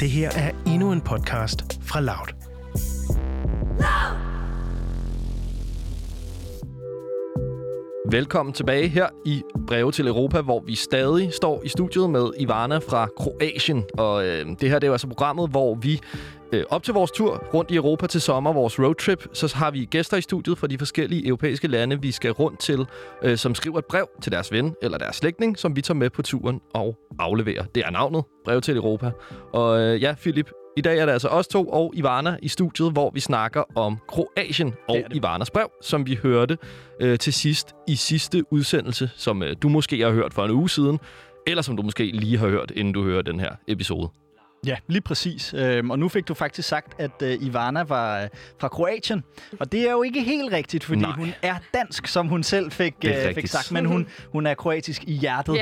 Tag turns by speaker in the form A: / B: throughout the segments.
A: Det her er endnu en podcast fra Loud.
B: Velkommen tilbage her i Breve til Europa, hvor vi stadig står i studiet med Ivana fra Kroatien. Og øh, det her det er jo altså programmet, hvor vi øh, op til vores tur rundt i Europa til sommer, vores roadtrip, så har vi gæster i studiet fra de forskellige europæiske lande, vi skal rundt til, øh, som skriver et brev til deres ven eller deres slægtning, som vi tager med på turen og afleverer. Det er navnet, Brev til Europa. Og øh, ja, Philip, i dag er det altså os to og Ivana i studiet, hvor vi snakker om Kroatien og det det. Ivanas brev, som vi hørte øh, til sidst i sidste udsendelse, som øh, du måske har hørt for en uge siden, eller som du måske lige har hørt, inden du hører den her episode.
C: Ja, lige præcis. Øhm, og nu fik du faktisk sagt, at øh, Ivana var øh, fra Kroatien. Og det er jo ikke helt rigtigt, fordi Nej. hun er dansk, som hun selv fik, øh, fik sagt. Men hun, hun er kroatisk i hjertet.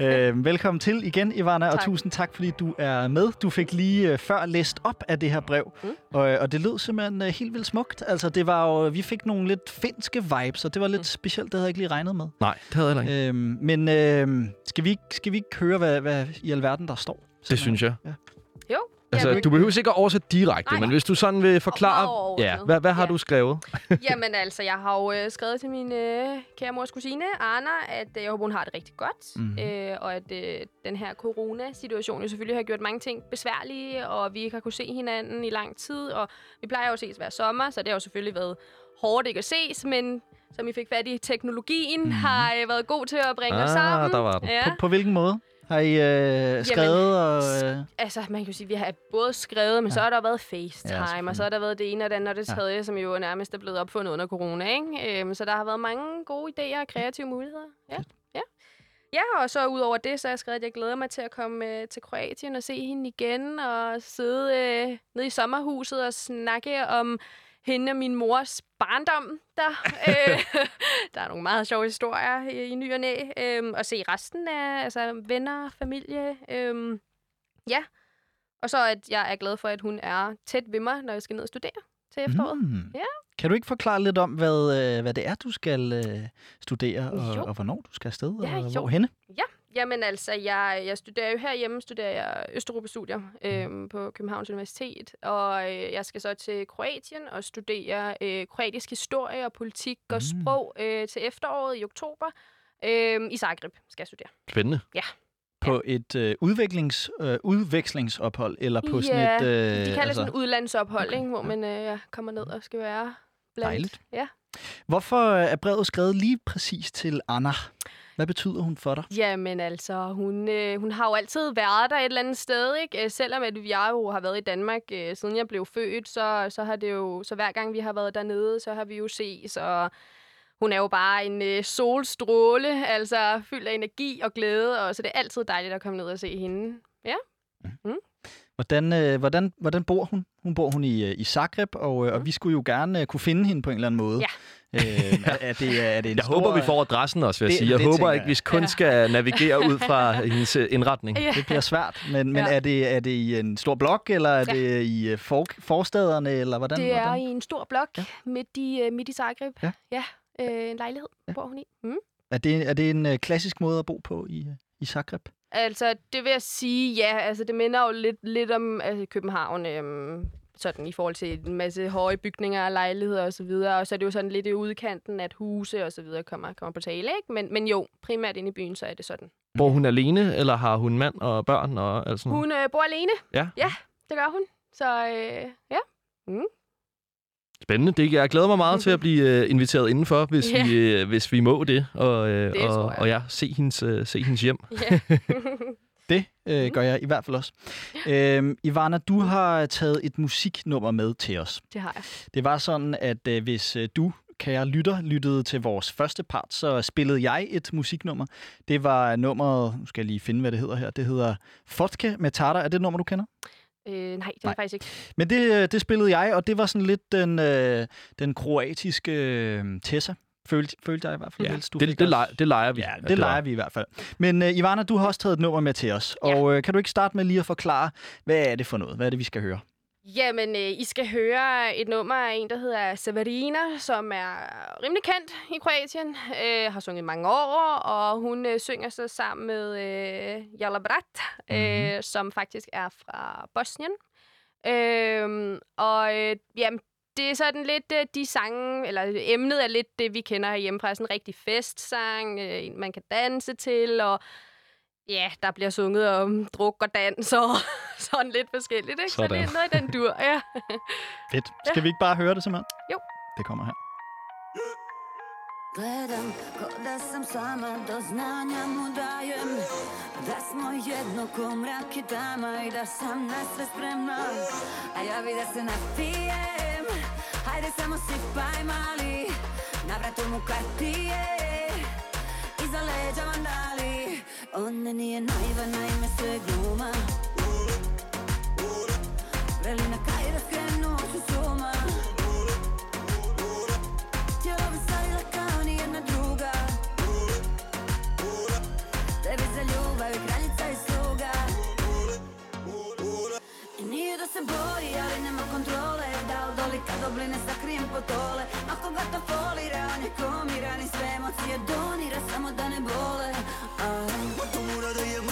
C: Yeah. Øhm, velkommen til igen, Ivana, tak. og tusind tak, fordi du er med. Du fik lige øh, før læst op af det her brev, mm. og, og det lød simpelthen øh, helt vildt smukt. Altså, det var jo, vi fik nogle lidt finske vibes, og det var lidt mm. specielt. Det havde jeg ikke lige regnet med.
B: Nej, det havde jeg ikke.
C: Øhm, men øh, skal, vi, skal vi ikke høre, hvad, hvad i alverden der står?
B: Simpelthen? Det synes jeg. Ja. Altså, du behøver ikke at oversætte direkte, nej, men hvis du sådan vil forklare, ja, hvad, hvad har ja. du skrevet?
D: Jamen altså, jeg har jo øh, skrevet til min øh, kære mors kusine, Anna, at øh, jeg håber, hun har det rigtig godt, mm. øh, og at øh, den her corona-situation jo selvfølgelig har gjort mange ting besværlige, og vi ikke har kunne se hinanden i lang tid, og vi plejer jo at ses hver sommer, så det har jo selvfølgelig været hårdt ikke at ses, men som I fik fat i, teknologien mm. har øh, været god til at bringe
B: ah,
D: os sammen.
B: Der var den.
C: Ja. På, på hvilken måde? Har I øh, skrevet? Jamen, og, øh...
D: Altså, man kan jo sige, at vi har både skrevet, men ja. så har der været FaceTime, ja, og så har der været det ene og det andet og det tredje, ja. som jo nærmest er blevet opfundet under corona. Ikke? Øhm, så der har været mange gode idéer og kreative muligheder. Ja. ja. Ja, og så udover det, så har jeg skrevet, at jeg glæder mig til at komme øh, til Kroatien og se hende igen, og sidde øh, nede i sommerhuset og snakke om hende og min mors barndom der. øh, der er nogle meget sjove historier i, i ny og næ. Øh, og se resten af altså, venner, familie. Øh, ja. Og så at jeg er glad for, at hun er tæt ved mig, når jeg skal ned og studere til efteråret. Mm. Ja.
C: Kan du ikke forklare lidt om, hvad, øh, hvad det er, du skal øh, studere, og, og hvornår du skal afsted, ja, og jo. hvorhenne?
D: Ja, Jamen altså, jeg, jeg studerer jo herhjemme, studerer jeg Østeuropa-studier øh, på Københavns Universitet, og øh, jeg skal så til Kroatien og studere øh, kroatisk historie og politik og mm. sprog øh, til efteråret i oktober. Øh, I Zagreb skal jeg studere.
B: Spændende.
D: Ja.
C: På et øh, udviklings, øh, udvekslingsophold, eller på
D: ja,
C: sådan et...
D: Øh, de kalder altså... sådan et udlandsophold, okay. ikke, hvor man øh, kommer ned og skal være blandt.
C: Dejligt.
D: Ja.
C: Hvorfor er brevet skrevet lige præcis til Anna? Hvad betyder hun for dig?
D: Jamen altså, hun, øh, hun har jo altid været der et eller andet sted, ikke? Øh, selvom at jeg jo har været i Danmark, øh, siden jeg blev født, så, så har det jo, så hver gang vi har været dernede, så har vi jo ses, og hun er jo bare en øh, solstråle, altså fyldt af energi og glæde, og så det er altid dejligt at komme ned og se hende. Ja. Mm.
C: Mm. Hvordan, øh, hvordan, hvordan bor hun? Hun bor hun i, øh, i Zagreb, og, øh, og vi skulle jo gerne øh, kunne finde hende på en eller anden måde.
D: Ja.
C: Øh, er, er det, er det en
B: jeg
C: stor,
B: håber, vi får adressen også, vil jeg det, sige. Jeg det håber ikke, vi kun ja. skal navigere ud fra hendes øh, indretning.
C: Ja. Det bliver svært, men, men ja. er, det, er det i en stor blok, eller er ja. det i øh, for, forstederne, eller hvordan?
D: Det er
C: hvordan?
D: i en stor blok ja. midt, i, uh, midt i Zagreb. Ja. ja. Øh, en lejlighed ja. bor hun i. Mm.
C: Er det, er det en uh, klassisk måde at bo på i, i Zagreb?
D: Altså, det vil jeg sige, ja. Altså, det minder jo lidt, lidt om altså, København. Øhm, sådan i forhold til en masse høje bygninger og lejligheder og så videre. Og så er det jo sådan lidt i udkanten, at huse og så videre kommer, kommer på tale, ikke? Men, men jo, primært inde i byen, så er det sådan.
B: Bor hun alene, eller har hun mand og børn og alt sådan
D: Hun øh, bor alene.
B: Ja?
D: Ja, det gør hun. Så øh, ja. Mm.
B: Spændende. Det, jeg glæder mig meget til at blive uh, inviteret indenfor, hvis, yeah. vi, uh, hvis vi må det. Og, uh, det og, og ja, se hendes, uh, se hendes hjem. Yeah.
C: det uh, mm. gør jeg i hvert fald også. Uh, Ivana, du har taget et musiknummer med til os.
D: Det har jeg.
C: Det var sådan, at uh, hvis uh, du kære lytter, lyttede til vores første part, så spillede jeg et musiknummer. Det var nummeret, nu skal jeg lige finde, hvad det hedder her. Det hedder Fotke med Tata. Er det et nummer, du kender?
D: Øh, nej, det er faktisk ikke.
C: Men det, øh, det spillede jeg, og det var sådan lidt den, øh, den kroatiske øh, Tessa. Følte, følte jeg i hvert fald.
B: Ja, helst, du det, det, leger, det leger vi.
C: Ja, det, det leger vi i hvert fald. Men uh, Ivana, du har også taget et nummer med til os. Ja. Og uh, kan du ikke starte med lige at forklare, hvad er det for noget? Hvad er det, vi skal høre?
D: Jamen, øh, I skal høre et nummer af en, der hedder Severina, som er rimelig kendt i Kroatien. Øh, har sunget mange år, og hun øh, synger så sammen med øh, Jala Brat, øh, mm-hmm. som faktisk er fra Bosnien. Øh, og øh, jamen, det er sådan lidt øh, de sange, eller emnet er lidt det, vi kender herhjemme fra. Sådan en rigtig festsang, øh, man kan danse til, og Ja, der bliver sunget om druk og dans og sådan lidt forskelligt, ikke? Sådan. Så det er noget i den dur, ja.
C: Fedt. Skal ja. vi ikke bare høre det simpelthen?
D: Jo.
C: Det kommer her. Gledam ko da sam sama do znanja mu dajem Da smo jedno ko mrak i tama i da sam na sve spremna A ja bi da se napijem Hajde samo sipaj mali Na vratu mu kartije Iza leđa vandali Ona nije naiva, naime sve gluma. Veli na kraj da Se boji, ali nema kontrole. Da od olika dobline sakrijem potole? Ako ga to folira, on je komiran I sve emocije donira, samo da ne bole.
E: Tebi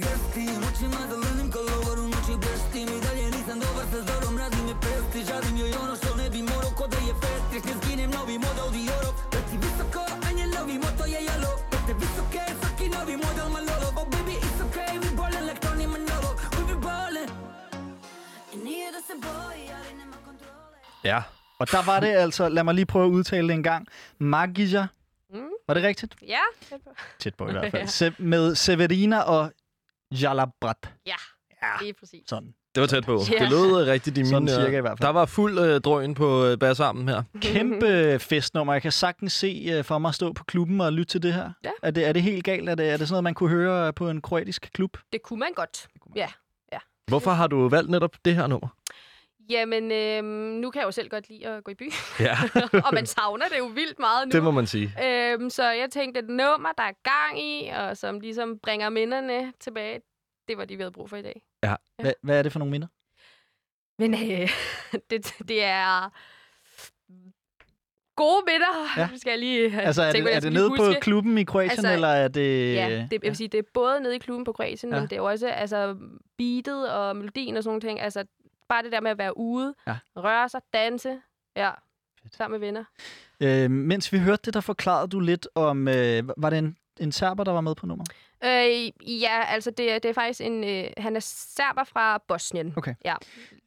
E: ajde reci gdje si Noćima zelenim ko lovar u noći blestim I dalje nisam dobar sa zorom Radim me pesti, žadim joj ono što ne bi morao Ko da je festri, ne skinem novi model Diorov Reci visoko, a nje novi moto je yellow Reci visoke, novi model Manolo Oh baby it's okay, vi ballin' like Tony Manolo Vi be ballin' I nije da se boji, ali nema kontrole
C: Ja, og der var det altså, lad mig lige prøve at udtale det en gang, Magija. Mm. Var det rigtigt?
D: Ja.
C: Tæt på. I hvert fald. Se- med Severina og Jalabrat.
D: Ja, ja. lige præcis.
C: Sådan.
B: Det var tæt på. Yeah. Det lød rigtigt i
C: mine... cirka i hvert fald.
B: Der var fuld øh, drøn på øh, bassarmen her.
C: Kæmpe festnummer. Jeg kan sagtens se øh, for mig stå på klubben og lytte til det her. Ja. Er, det, er det helt galt? Er det, er det sådan noget, man kunne høre på en kroatisk klub?
D: Det kunne man godt. Det kunne man. Ja. ja.
B: Hvorfor har du valgt netop det her nummer?
D: Jamen, øh, nu kan jeg jo selv godt lide at gå i by. Ja. og man savner det jo vildt meget nu.
B: Det må man sige.
D: Øhm, så jeg tænkte, et nummer, der er gang i, og som ligesom bringer minderne tilbage, det var de, vi havde brug for i dag.
C: Ja. ja. Hvad er det for nogle minder?
D: Men øh, det, det er gode minder. Ja. Skal jeg lige
C: altså, er
D: tænke,
C: det, er det nede
D: på
C: klubben i Kroatien, altså, eller er det...
D: Ja, det, jeg vil sige, det er både nede i klubben på Kroatien, ja. men det er også altså, beatet og melodien og sådan nogle ting. Altså, bare det der med at være ude, ja. røre sig, danse, ja, Fedt. sammen med venner.
C: Øh, mens vi hørte det, der forklarede du lidt om... Øh, var det en, en serber, der var med på nummer?
D: Øh, ja, altså det, det er faktisk en... Øh, han er serber fra Bosnien.
C: Okay.
D: Ja.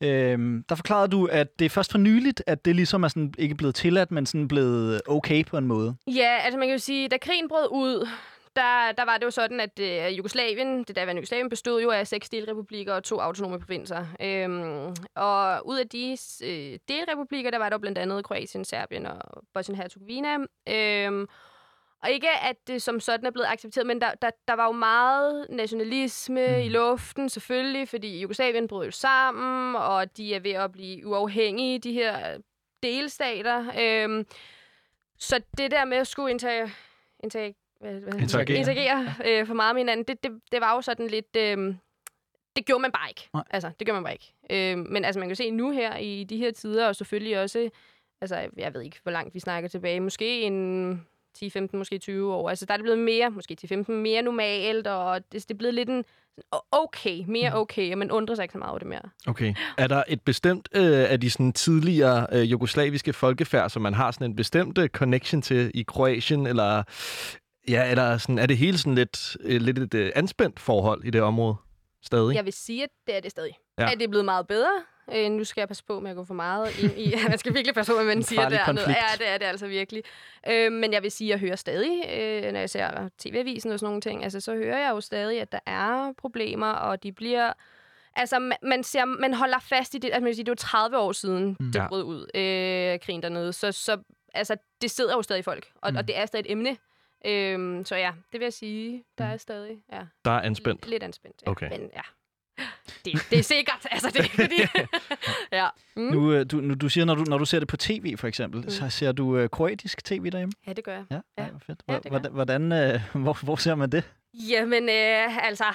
C: Øhm, der forklarede du, at det er først for nyligt, at det ligesom er sådan ikke blevet tilladt, men sådan blevet okay på en måde.
D: Ja, altså man kan jo sige, da krigen brød ud, der, der var det jo sådan, at øh, Jugoslavien, det daværende Jugoslavien, bestod jo af seks delrepublikker og to autonome provinser. Øhm, og ud af de øh, delrepublikker, der var der blandt andet Kroatien, Serbien og Bosnien-Herzegovina. Øhm, og ikke, at det som sådan er blevet accepteret, men der, der, der var jo meget nationalisme mm. i luften, selvfølgelig, fordi Jugoslavien brød jo sammen, og de er ved at blive uafhængige, de her delstater. Øhm, så det der med at skulle indtage, indtage, hvad, hvad, interagere, interagere øh, for meget med hinanden, det, det, det var jo sådan lidt... Øh, det gjorde man bare ikke. Nej. Altså, det gjorde man bare ikke. Øh, men altså, man kan se nu her i de her tider, og selvfølgelig også... Altså, jeg ved ikke, hvor langt vi snakker tilbage. Måske en 10-15, måske 20 år. Altså, der er det blevet mere, måske 10-15, mere normalt, og det, det er blevet lidt en okay, mere mm. okay, og man undrer sig ikke så meget over det mere.
B: Okay. Er der et bestemt øh, af de sådan, tidligere øh, jugoslaviske folkefærd, som man har sådan en bestemt øh, connection til i Kroatien, eller ja, eller sådan, er det hele sådan lidt, øh, lidt et øh, anspændt forhold i det område? stadig?
D: Jeg vil sige, at det er det stadig. Ja. At det er blevet meget bedre. Øh, nu skal jeg passe på med at gå for meget ind i... man skal virkelig passe på, hvad man siger der. Ja, det er det altså virkelig. Øh, men jeg vil sige, at jeg hører stadig, øh, når jeg ser TV-avisen og sådan nogle ting, altså, så hører jeg jo stadig, at der er problemer, og de bliver... Altså, man, man, ser, man holder fast i det. Altså, man vil sige, det er jo 30 år siden, mm. det ja. brød ud, øh, krigen dernede. Så, så altså, det sidder jo stadig i folk, og, mm. og det er stadig et emne. Øhm, så ja, det vil jeg sige, der er mm. stadig... Ja,
B: der er anspændt?
D: Lidt anspændt, ja. Okay. Men ja, det, det er sikkert. Altså, det er fordi...
C: ja. Mm. Nu, øh, du, nu, du siger, når du, når du ser det på tv, for eksempel, mm. så ser du uh, kroatisk tv derhjemme?
D: Ja, det gør jeg. Ja,
C: ja. Ej, fedt. ja, hvordan, hvordan, uh, hvor, hvor ser man det?
D: Jamen, øh, altså,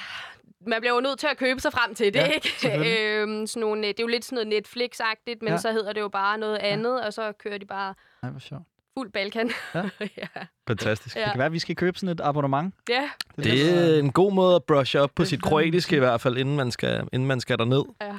D: man bliver jo nødt til at købe sig frem til det, ja, ikke? øhm, sådan nogle, det er jo lidt sådan noget Netflix-agtigt, men ja. så hedder det jo bare noget andet, ja. og så kører de bare...
C: Ej, hvor sjovt
D: fuld Balkan. Ja.
B: ja. Fantastisk.
C: Ja. Det kan være, at vi skal købe sådan et abonnement.
D: Ja.
B: Det, det er en god måde at brush op på sit kroatiske i hvert fald, inden man skal, inden man skal derned. Ja.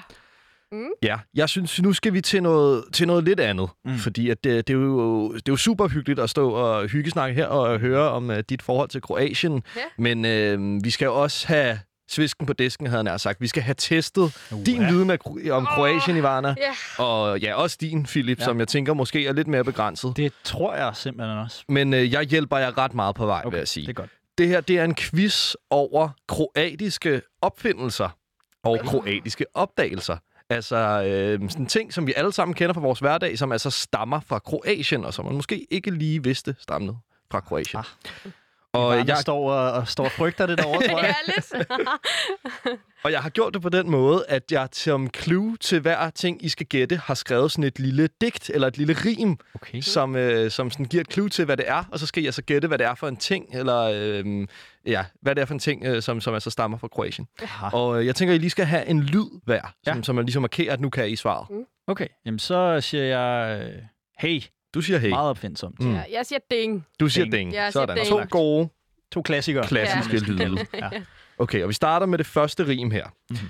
B: Mm. Ja, jeg synes, nu skal vi til noget, til noget lidt andet. Mm. Fordi at det, det, er jo, det er jo super hyggeligt at stå og hyggesnakke her og høre om uh, dit forhold til Kroatien. Ja. Men uh, vi skal jo også have svisken på disken, havde han sagt. Vi skal have testet uh, din ja. viden af, om oh, Kroatien, Ivana. Yeah. Og ja, også din, Philip, ja. som jeg tænker måske er lidt mere begrænset.
C: Det tror jeg simpelthen også.
B: Men uh, jeg hjælper jer ret meget på vej, okay, vil jeg sige.
C: det er godt.
B: Det her, det er en quiz over kroatiske opfindelser og kroatiske opdagelser. Altså øh, sådan ting, som vi alle sammen kender fra vores hverdag, som altså stammer fra Kroatien, og som man måske ikke lige vidste stammede fra Kroatien. Ah.
C: Og jeg står og, og står og frygter det derovre, tror jeg.
D: ja, lidt.
B: og jeg har gjort det på den måde, at jeg som clue til hver ting, I skal gætte, har skrevet sådan et lille digt eller et lille rim, okay. som, øh, som sådan giver et clue til, hvad det er. Og så skal jeg så gætte, hvad det er for en ting, eller øh, ja, hvad det er for en ting, øh, som, som altså stammer fra Kroatien. Aha. Og øh, jeg tænker, at I lige skal have en lyd hver, ja. som, som man ligesom markerer, at nu kan I svare. Mm.
C: Okay, jamen så siger jeg, øh, hey.
B: Du siger hey.
C: Meget opfindsomt.
D: Mm. Ja, jeg siger ding.
B: Du siger ding. ding.
D: Jeg Sådan.
B: Ding. To gode.
C: To klassikere.
B: Klassiske ja. lyde. ja. Okay, og vi starter med det første rim her. Mm-hmm.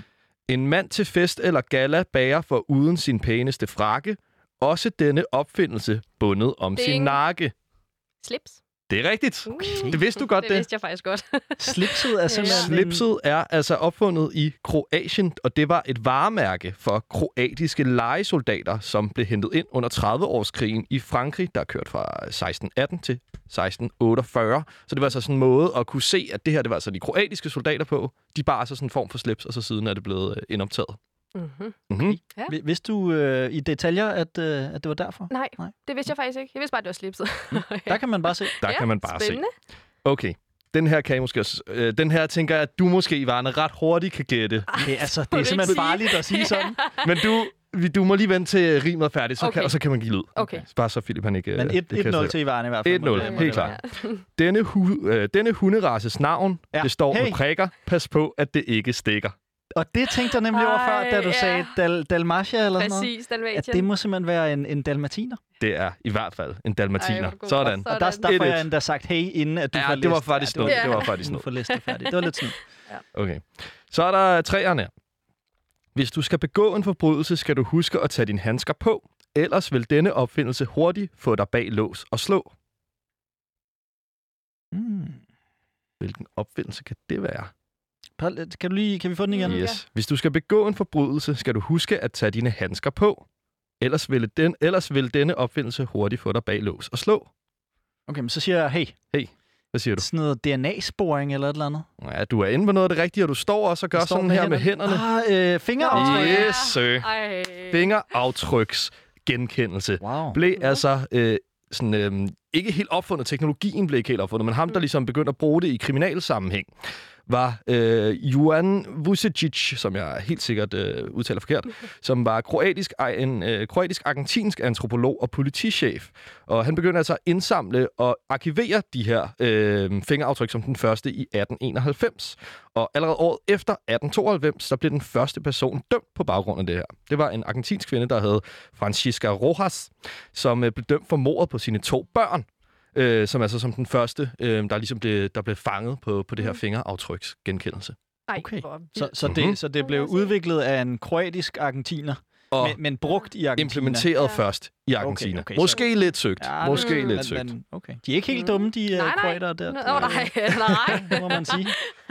B: En mand til fest eller gala bager for uden sin pæneste frakke. Også denne opfindelse bundet om ding. sin nakke.
D: Slips.
B: Det er rigtigt. Okay. Det vidste du godt,
D: det. Det vidste jeg faktisk godt.
C: Slipset er simpelthen...
B: Slipset er altså opfundet i Kroatien, og det var et varemærke for kroatiske legesoldater, som blev hentet ind under 30-årskrigen i Frankrig, der kørte fra 1618 til 1648. Så det var altså sådan en måde at kunne se, at det her det var altså de kroatiske soldater på. De bar altså sådan en form for slips, og så siden er det blevet øh, indoptaget.
C: Mm-hmm. Mm-hmm. Ja. Vidste du øh, i detaljer, at, øh, at det var derfor?
D: Nej, Nej, det vidste jeg faktisk ikke. Jeg vidste bare, at det var slipset.
C: ja. Der kan man bare se.
B: Der
D: ja,
B: kan man bare
D: spændende.
B: se. Okay. Den her kan I måske også, øh, den her tænker jeg, at du måske, Ivana, ret hurtigt kan gætte.
C: Det, altså, det er simpelthen farligt at sige sådan.
B: Men du, du må lige vente til rimet er færdigt, så okay. kan, og så kan man give lyd.
D: Okay.
B: Bare så Philip han ikke...
C: Men 1-0 til Ivana i hvert fald.
B: 1-0, helt klart. Denne, hu, øh, denne hunderasses navn, ja. det står hey. med prikker. Pas på, at det ikke stikker.
C: Og det tænkte jeg nemlig over før, da du ja. sagde Dal Dalmatia eller
D: Præcis,
C: sådan
D: noget. Præcis, Dalmatien.
C: At det må simpelthen være en, en dalmatiner.
B: Det er i hvert fald en dalmatiner. Ej, Sådan.
C: Og der, der får jeg endda sagt hey, inden at du
B: ja,
C: får
B: det var faktisk ja, det, var, det var faktisk
C: noget. Du får listet færdigt. Det var lidt sådan.
B: ja. Okay. Så er der træerne. Hvis du skal begå en forbrydelse, skal du huske at tage dine handsker på. Ellers vil denne opfindelse hurtigt få dig bag lås og slå. Mm. Hvilken opfindelse kan det være?
C: Kan, du lige, kan vi få den igen?
B: Yes. Hvis du skal begå en forbrydelse, skal du huske at tage dine handsker på. Ellers vil, den, ellers vil denne opfindelse hurtigt få dig bag lås og slå.
C: Okay, men så siger jeg hey.
B: Hey. Hvad siger du?
C: Sådan noget DNA-sporing eller et eller andet?
B: Ja, du er inde på noget af det rigtige, og du står også og gør sådan med her hænderne. med hænderne.
C: Ah, øh, fingeraftryk.
B: Yes, sir. Fingeraftryks genkendelse wow. blev altså øh, sådan, øh, ikke helt opfundet. Teknologien blev ikke helt opfundet, men ham, der mm. ligesom begyndte at bruge det i kriminalsammenhæng, var øh, Joan Vucevic, som jeg helt sikkert øh, udtaler forkert, som var kroatisk, en øh, kroatisk-argentinsk antropolog og politichef. Og han begyndte altså at indsamle og arkivere de her øh, fingeraftryk som den første i 1891. Og allerede året efter 1892, så blev den første person dømt på baggrund af det her. Det var en argentinsk kvinde, der hed Francisca Rojas, som øh, blev dømt for mordet på sine to børn øh, som altså som den første, øh, der ligesom blev, der blev fanget på, på det her mm. fingeraftryks genkendelse.
C: Okay. Så, så, det, mm-hmm. så det blev udviklet af en kroatisk argentiner,
B: og
C: men, men brugt i Argentina.
B: implementeret ja. først i Argentina.
C: Okay, okay,
B: Måske lidt søgt.
C: Ja,
B: Måske
C: men-
B: lidt søgt.
C: Men, okay. De er ikke helt dumme, de
D: Nej,
C: uh,
D: nej.
C: kroater der.
D: Nå, nej, nej.
C: Det må man sige.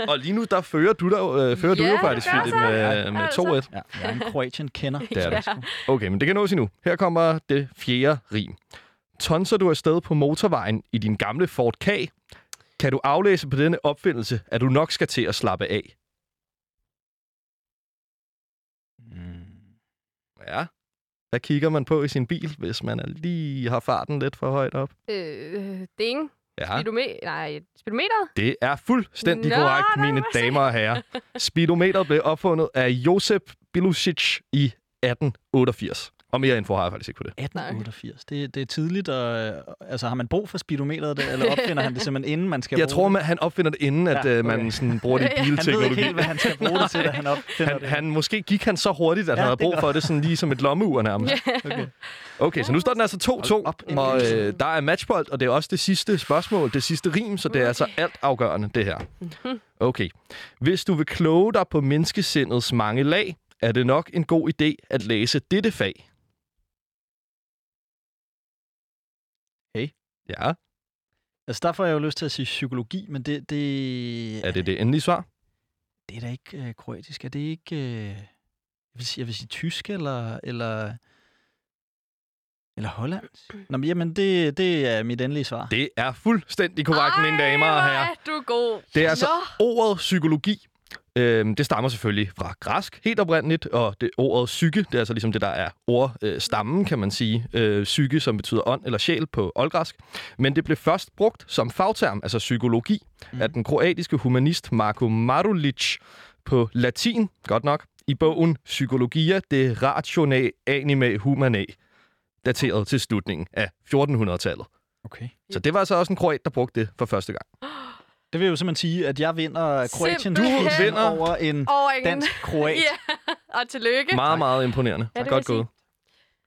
B: Og lige nu, der fører du, der, øh, fører du
D: Ja,
B: jo
D: det
B: faktisk Philip,
D: så.
B: med, med
D: Altså.
B: 2-1.
C: Ja, jeg er en Kroatien kender.
B: Det er det. Okay, men det kan nås endnu. Her kommer det fjerde rim. Tonser du afsted på motorvejen i din gamle Ford K, kan du aflæse på denne opfindelse, at du nok skal til at slappe af.
C: Mm.
B: Ja. Hvad kigger man på i sin bil, hvis man er lige har farten lidt for højt op?
D: Øh, ding.
B: Ja,
D: Speedometer. Nej, speedometeret?
B: det er fuldstændig
D: Nå,
B: korrekt,
D: nej,
B: mine damer og herrer. Speedometeret blev opfundet af Josep Bilusic i 1888. Og mere info har jeg faktisk ikke på det.
C: 1888. Det, det er tidligt, og øh, altså, har man brug for speedometeret, der, eller opfinder han det simpelthen, inden man skal
B: Jeg
C: bruge
B: tror, man, han opfinder det inden, at
C: Ja,
B: ja,
C: okay.
B: man sådan, bruger det i
D: ja.
C: Han ved ikke
B: bilteknologi.
C: helt, hvad han skal bruge det til, da han opfinder
B: Han,
C: det.
B: han, måske gik han så hurtigt, at
C: Ja,
B: han havde brug for det sådan lige som et lommeur nærmest.
C: Okay.
B: Okay, så nu står den altså
C: Hold op,
B: 2-2, og øh, der er matchbold, og det er også det sidste spørgsmål, det sidste rim, så det er altså alt afgørende, det her. Okay. Hvis du vil kloge dig på menneskesindets mange lag, er det nok en god idé at læse dette fag. Ja,
C: Altså, der får jeg jo lyst til at sige psykologi, men det, det,
B: er det det endelige svar?
C: det er da ikke øh, kroatisk. Er det ikke... Øh, jeg, vil sige, jeg vil sige tysk, eller... eller eller Holland? Nå, men jamen, det, det er mit endelige svar.
B: Det er fuldstændig korrekt, mine damer og herrer.
D: Ej, du er god.
B: Det er altså
D: Nå.
B: ordet psykologi. Øhm, det stammer selvfølgelig fra græsk, helt oprindeligt, og det ordet psyke, det er altså ligesom det, der er ordstammen, kan man sige. Øh, psyke, som betyder ånd eller sjæl på oldgræsk. Men det blev først brugt som fagterm, altså psykologi, mm. af den kroatiske humanist Marko Marulic på latin, godt nok, i bogen Psychologia de ratione anime humanae, dateret til slutningen af 1400-tallet.
C: Okay.
B: Så det var altså også en kroat, der brugte det for første gang.
C: Det vil jo simpelthen sige, at jeg vinder Kroatien.
B: Du vinder.
C: over en
D: Over en...
C: dansk kroat.
D: Ja, og tillykke.
B: Meget, meget imponerende.
D: Ja,
B: Godt gået.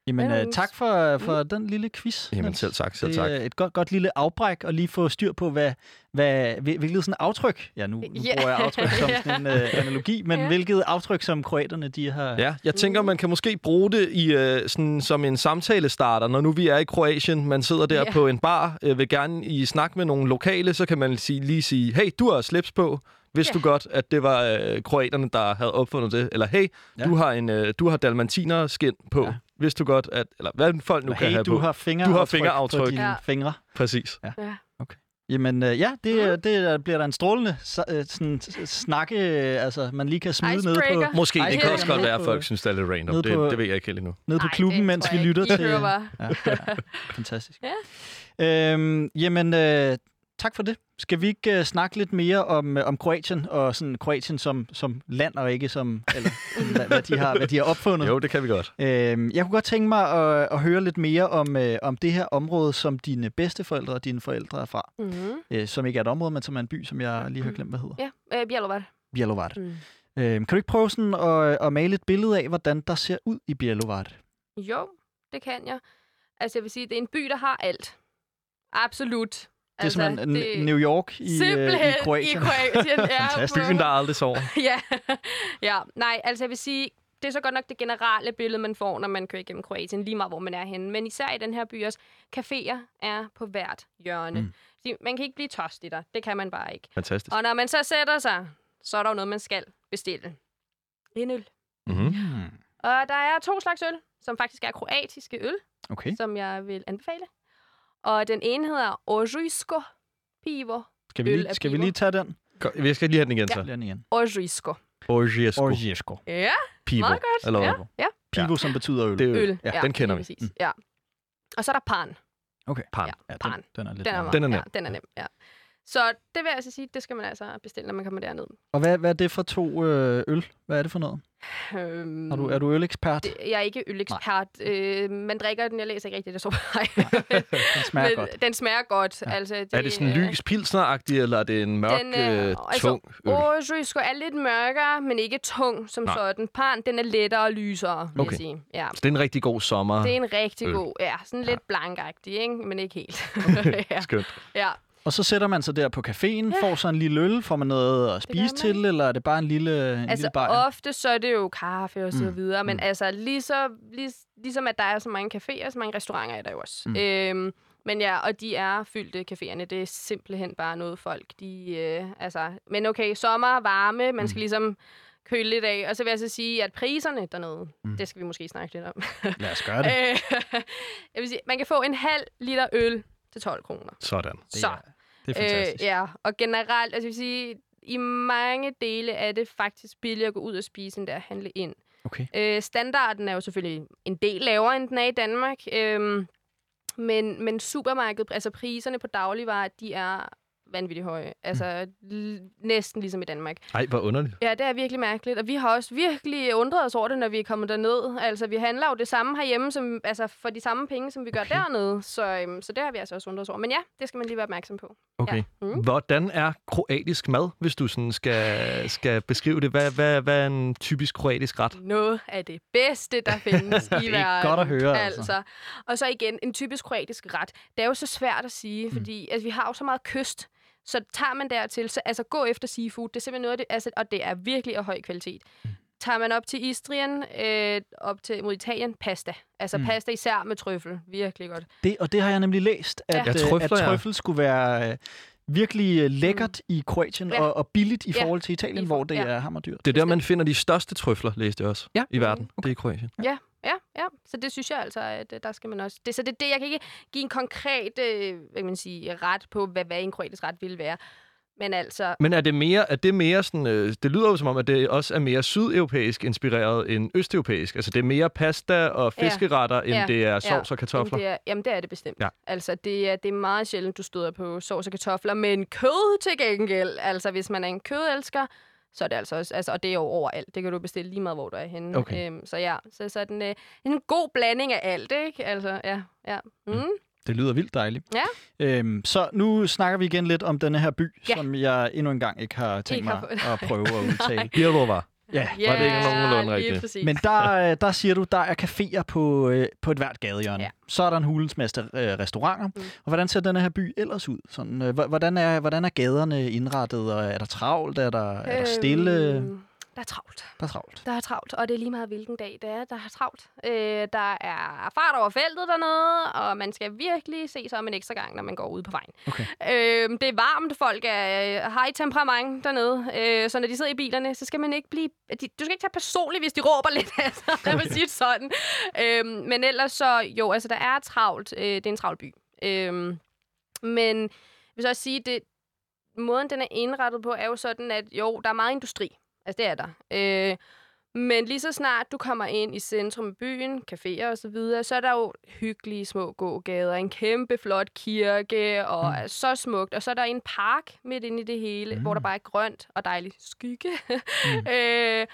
C: Jamen,
D: Ja,
C: uh, tak for, for den lille quiz.
B: Jamen selv tak, selv
C: det
B: tak.
C: er et godt, godt lille afbræk og lige få styr på, hvad, hvad, hvil- hvilket sådan aftryk, ja nu, nu
D: Ja.
C: bruger jeg aftryk som sådan en uh, analogi, men
D: Ja.
C: hvilket aftryk som kroaterne de har...
B: Ja, jeg tænker, man kan måske bruge det i, øh, sådan, som en samtalestarter, når nu vi er i Kroatien. Man sidder der
D: Ja.
B: på en bar, øh, vil gerne i snak med nogle lokale, så kan man sige, lige sige, hey, du har slips på. Vidste
D: Ja.
B: du godt, at det var øh, kroaterne, der havde opfundet det? Eller hey,
C: Ja.
B: ja. du har en øh, du har dalmatinerskin på.
C: Ja.
B: Vidste du godt, at... Eller hvad folk nu
C: Nu
B: kan
C: hey,
B: have
C: du
B: på.
C: har fingeraftryk,
B: fingeraftryk.
C: på dine
D: Ja.
C: fingre.
B: Præcis.
D: Ja.
C: Jamen øh, ja, det, det bliver der en strålende øh, sådan, snakke, øh, altså man lige kan smide ned på.
B: Måske, det kan også godt være, at
C: på-
B: folk synes, det er lidt random.
C: nede
B: Det,
C: på-
B: det ved jeg ikke helt endnu.
C: ned på
D: Ej,
C: klubben,
D: det
C: mens vi lytter.
D: I
C: til... Ja, ja, fantastisk.
D: Ja.
C: Øhm, jamen, øh, tak for det. Skal vi ikke uh, snakke lidt mere om, uh, om Kroatien, og sådan Kroatien som, som land, og ikke som, eller, hvad, hvad, de har, hvad de har opfundet?
B: Jo, det kan vi godt.
C: Øhm, jeg kunne godt tænke mig at, at høre lidt mere om, øh, om det her område, som dine bedsteforældre og dine forældre er fra.
D: Mm-hmm.
C: Øh, som ikke er et område, men som er en by, som jeg lige har glemt, hvad hedder.
D: Ja, øh, Bjellovac.
C: Bjelovar.
D: Mm.
C: Øhm, kan du ikke prøve sådan at, at male et billede af, hvordan der ser ud i Bjelovar?
D: Jo, det kan jeg. Altså, jeg vil sige, det er en by, der har alt. Absolut.
C: Det er altså, simpelthen det... New York i, øh,
D: Simpelthen
C: i Kroatien.
D: I Kroatien, ja.
C: Fantastisk.
B: Byen, der aldrig sover.
D: ja. ja, nej, altså jeg vil sige, det er så godt nok det generelle billede, man får, når man kører igennem Kroatien, lige meget hvor man er henne. Men især i den her by også, caféer er på hvert hjørne.
C: Mm.
D: Så man kan ikke blive tørstig der. Det kan man bare ikke.
B: Fantastisk.
D: Og når man så sætter sig, så er der jo noget, man skal bestille. En øl.
B: Mm-hmm.
C: Mm.
D: Og der er to slags øl, som faktisk er kroatiske øl,
C: Okay.
D: som jeg vil anbefale. Og den ene hedder Orysko Pivo.
C: Skal vi,
D: Øl
C: lige, skal vi lige tage den?
B: Jeg skal lige have den igen,
D: Ja.
B: så.
C: Den igen.
D: Orysko.
B: Orgiesco.
C: Orgiesco.
D: Ja,
B: Pivo.
D: meget godt.
B: Eller
D: ja, ja.
C: Pivo, som betyder øl.
B: Det er
D: Øl.
B: Ja, den kender vi.
D: Præcis. Ja. Og så er der pan.
C: Okay.
B: Pan.
D: Ja,
C: Ja, den,
D: pan.
C: den er lidt
D: Den er, meget,
B: Den er nem.
D: Ja, den er nem, ja. Så det vil jeg altså sige, det skal man altså bestille, når man kommer derned.
C: Og hvad, hvad er det for to øh, øl? Hvad er det for noget?
D: Øhm,
C: Er du, er du ølekspert?
D: det, jeg er ikke ølekspert. Øh, man drikker den, jeg læser ikke rigtigt, det står Nej.
C: Den smager
D: Men
C: godt.
D: Den smager godt.
C: Ja.
D: Altså, det,
B: Er det sådan lys pilsneragtig, eller er det en mørk,
D: Den, øh,
B: øh,
D: altså,
B: tung øl?
D: Orysko er lidt mørkere, men ikke tung som
B: Nej.
D: sådan. Pan, den er lettere og lysere, vil
B: Okay.
D: jeg sige. Ja.
B: Så det er en rigtig god sommer.
D: Det er en rigtig
B: øl.
D: god, ja, sådan lidt blankagtig, ikke? men ikke helt. ja.
B: Skønt.
D: ja.
C: Og så sætter man sig der på caféen, ja. får så en lille øl, får man noget at spise til, eller er det bare en lille en
D: Altså
C: lille bajer?
D: ofte så er det jo kaffe og så
C: Mm.
D: videre, men
C: Mm.
D: altså lige så, lige, ligesom at der er så mange caféer, så mange restauranter er der jo også.
C: Mm.
D: Øhm, men ja, og de er fyldte caféerne. Det er simpelthen bare noget folk, de... Øh, altså, men okay, sommer, varme, man skal
C: Mm.
D: ligesom køle lidt af. Og så vil jeg så sige, at priserne dernede,
C: Mm.
D: det skal vi måske snakke lidt om.
C: Lad os gøre det.
D: Øh, jeg vil sige, man kan få en halv liter øl til 12 kroner.
B: Sådan.
D: Så.
C: Det er fantastisk.
D: Øh, ja, og generelt, altså jeg vil sige, i mange dele er det faktisk billigere at gå ud og spise, end det at handle ind.
C: Okay.
D: Øh, standarden er jo selvfølgelig en del lavere, end den er i Danmark. Øhm, men, men supermarkedet, altså priserne på dagligvarer, de er vanvittigt høje. Altså l- næsten ligesom i Danmark.
B: Ej, hvor underligt.
D: Ja, det er virkelig mærkeligt. Og vi har også virkelig undret os over det, når vi er kommet derned. Altså, vi handler jo det samme herhjemme, som, altså for de samme penge, som vi gør
C: Okay.
D: dernede. Så, øhm, så det har vi altså også undret os over. Men ja, det skal man lige være opmærksom på.
B: Okay.
D: Ja. Mm.
B: Hvordan er kroatisk mad, hvis du sådan skal, skal beskrive det? Hvad, hvad, hvad er en typisk kroatisk ret?
D: noget af det bedste, der findes i
C: er
D: verden.
C: godt at høre, altså.
D: altså. Og så igen, en typisk kroatisk ret. Det er jo så svært at sige,
C: Mm.
D: fordi altså, vi har jo så meget kyst. Så tager man dertil, så altså gå efter seafood. Det er simpelthen noget af det, altså, og det er virkelig af høj kvalitet.
C: Mm.
D: Tager man op til Istrien, øh, op til mod Italien, pasta. Altså
C: Mm.
D: pasta især med trøffel. Virkelig godt.
C: Det, og det har jeg nemlig læst, at,
D: Ja.
C: Ja, at,
B: trøfler,
C: at
B: ja.
C: trøffel skulle være øh, virkelig øh, lækkert mm. i Kroatien
D: Ja.
C: og, og billigt i
D: Ja.
C: forhold til Italien,
D: I for-
C: hvor det
D: ja.
C: er hammerdyrt.
B: Det er der, man finder de største trøfler, læste jeg også,
C: Ja.
B: i verden. Det er i Kroatien.
D: Ja, ja. Så det synes jeg altså, at øh, der skal man også... Det, så det er det, jeg kan ikke give en konkret øh, hvad kan man sige, ret på, hvad, hvad en kroatisk ret ville være. Men altså,
B: Men er det mere, er det mere sådan, øh, det lyder jo som om, at det også er mere sydeuropæisk inspireret end østeuropæisk. Altså det er mere pasta og
D: Ja.
B: fiskeretter, end
D: Ja.
B: det er
D: Ja.
B: sovs og kartofler.
D: Jamen, det er, jamen, det er det bestemt.
B: Ja.
D: Altså, det er, det er meget sjældent, du støder på sovs og kartofler, men kød til gengæld. Altså, hvis man er en kødelsker, så er det altså også, altså, og det er jo overalt. Det kan du bestille lige meget, hvor du er henne.
B: Okay.
D: Øhm, så ja, så sådan øh, en god blanding af alt, ikke? Altså, ja, ja. Mm.
C: Det lyder vildt dejligt.
D: Ja.
C: Øhm, så nu snakker vi igen lidt om denne her by,
D: Ja.
C: som jeg endnu en gang ikke har tænkt
D: Ikke har
C: mig
D: fået-
C: at prøve at udtale.
B: Birlovar.
C: ja.
B: Var det ikke nogenlunde rigtigt?
D: Præcis.
C: Men der, øh, der siger du, der er caféer på, øh, på et hvert gadehjørne.
D: Ja.
C: Så er der en hulens masse øh, restauranter.
D: Mm.
C: Og hvordan ser denne her by ellers ud? Sådan, øh, hv- hvordan, er, hvordan er gaderne indrettet? Og er der travlt? Er der, er der stille?
D: Der er travlt.
C: Der er travlt.
D: Der er travlt, og det er lige meget, hvilken dag det er, der er travlt. Øh, der er fart over feltet dernede, og man skal virkelig se sig om en ekstra gang, når man går ud på vejen.
C: Okay.
D: Øh, det er varmt, folk er, har i temperament dernede, øh, så når de sidder i bilerne, så skal man ikke blive... De, du skal ikke tage personligt, hvis de råber lidt, altså, lad mig sige det sådan. Øh, men ellers så, jo, altså der er travlt. Øh, det er en travl by. Øh, men jeg vil så også sige, det, måden den er indrettet på, er jo sådan, at jo, der er meget industri. Altså, det er der. Øh, men lige så snart du kommer ind i centrum af byen, caféer og så videre, så er der jo hyggelige små gågader, en kæmpe flot kirke, og
C: Mm.
D: mm. er så smukt. Og så er der en park midt inde i det hele, mm. hvor der bare er grønt og dejlig skygge.
C: Mm.
D: øh,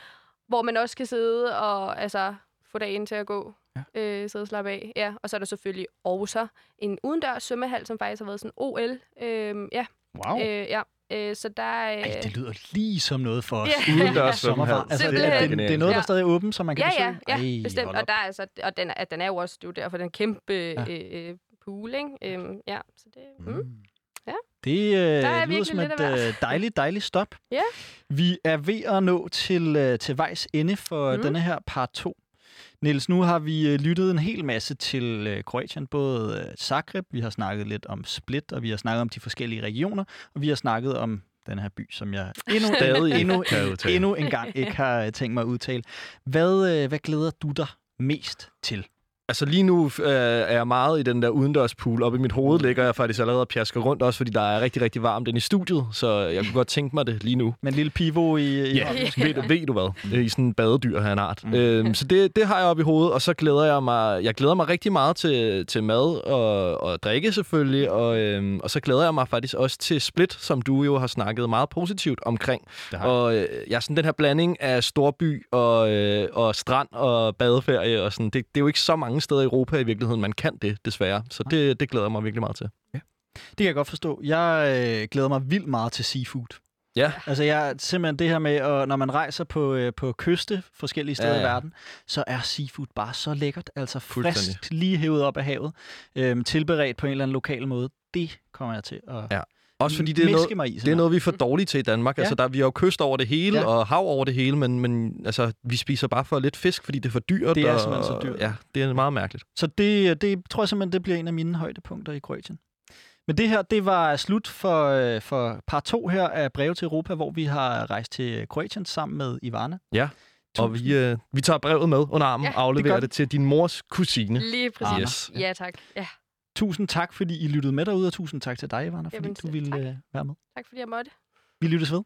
D: hvor man også kan sidde og altså, få dagen til at gå.
C: Ja.
D: Øh, sidde og slappe af. Ja. Og så er der selvfølgelig også en udendørs svømmehal, som faktisk har været sådan OL. Øh, ja,
C: Wow.
D: øh, ja. Øh, så der er... Øh,
C: Ej, det lyder lige som noget for os.
D: Ja.
B: Udendørs
C: Sommerfar.
B: svømmehal.
C: Altså, det, er, det, det er noget, der
D: Ja.
C: stadig er åbent, så man kan
D: ja, ja,
C: besøge?
D: ja,
C: Ej,
D: bestemt. Og, der er, altså, og den, er, den er jo også, det er jo derfor, den kæmpe
C: Ja.
D: ja. øh, pool, ikke? Øhm, ja, så det... Mm.
C: Det
D: Der er
C: øh, lyder
D: virkelig
C: som et øh, dejligt, dejligt stop.
D: Ja.
C: Vi er ved at nå til, øh, til vejs ende for mm.
D: Mm.
C: denne her part 2. Niels, nu har vi øh, lyttet en hel masse til øh, Kroatien, både øh, Zagreb, vi har snakket lidt om Split, og vi har snakket om de forskellige regioner, og vi har snakket om den her by, som jeg endnu,
B: Stadig
C: endnu, endnu en gang ikke har tænkt mig at udtale. Hvad, hvad glæder du dig mest til?
B: Altså lige nu øh, er jeg meget i den der udendørspool. Oppe i mit hoved ligger jeg faktisk allerede og pjasker rundt, også fordi der er rigtig, rigtig varmt inde i studiet. Så jeg kunne godt tænke mig det lige nu.
C: Med en lille pivo i, i
B: Ja,
C: hånden?
B: ved, du- ved du hvad? I sådan en badedyr her en art.
C: Mm.
B: Øhm, så det, det har jeg oppe i hovedet, og så glæder jeg mig, jeg glæder mig rigtig meget til, til mad og, og drikke selvfølgelig, og, øhm, og så glæder jeg mig faktisk også til Split, som du jo har snakket meget positivt omkring. Og øh, jeg er sådan den her blanding af storby og, øh, og strand og badeferie, og sådan, det, det er jo ikke så mange steder i Europa i virkeligheden, man kan det, desværre. Så det, det glæder jeg mig virkelig meget til.
C: Det kan jeg godt forstå. Jeg øh, glæder mig vildt meget til seafood.
B: Ja.
C: Altså jeg simpelthen det her med, at når man rejser på, øh, på kyste forskellige steder
B: Ja,
C: ja,
B: ja.
C: i verden, så er seafood bare så lækkert. Altså frisk, lige hævet op af havet, øhm, tilberedt på en eller anden lokal måde. Det kommer jeg til at,
B: Ja. Også fordi det er, noget,
C: mig i,
B: det er noget, vi er for dårlige til i Danmark. Ja. Altså, der, vi har jo kyst over det hele, ja. og hav over det hele, men, men altså, vi spiser bare for lidt fisk, fordi det er for dyrt.
C: Det er
B: og,
C: simpelthen så dyrt.
B: Ja, det er meget mærkeligt.
C: Så det, det tror jeg simpelthen, det bliver en af mine højdepunkter i Kroatien. Men det her, det var slut for, øh, for par to her af Breve til Europa, hvor vi har rejst til Kroatien sammen med Ivana.
B: Ja, Tusind. og vi, øh, vi tager brevet med under armen ja, og afleverer det, det til din mors kusine.
D: Lige præcis. Yes. Ja, tak. Ja.
C: Tusind tak, fordi I lyttede med derude, og tusind tak til dig, Ivana, fordi Jamen, du ville tak. Øh, være med.
D: Tak, fordi jeg måtte.
C: Vi lyttes ved.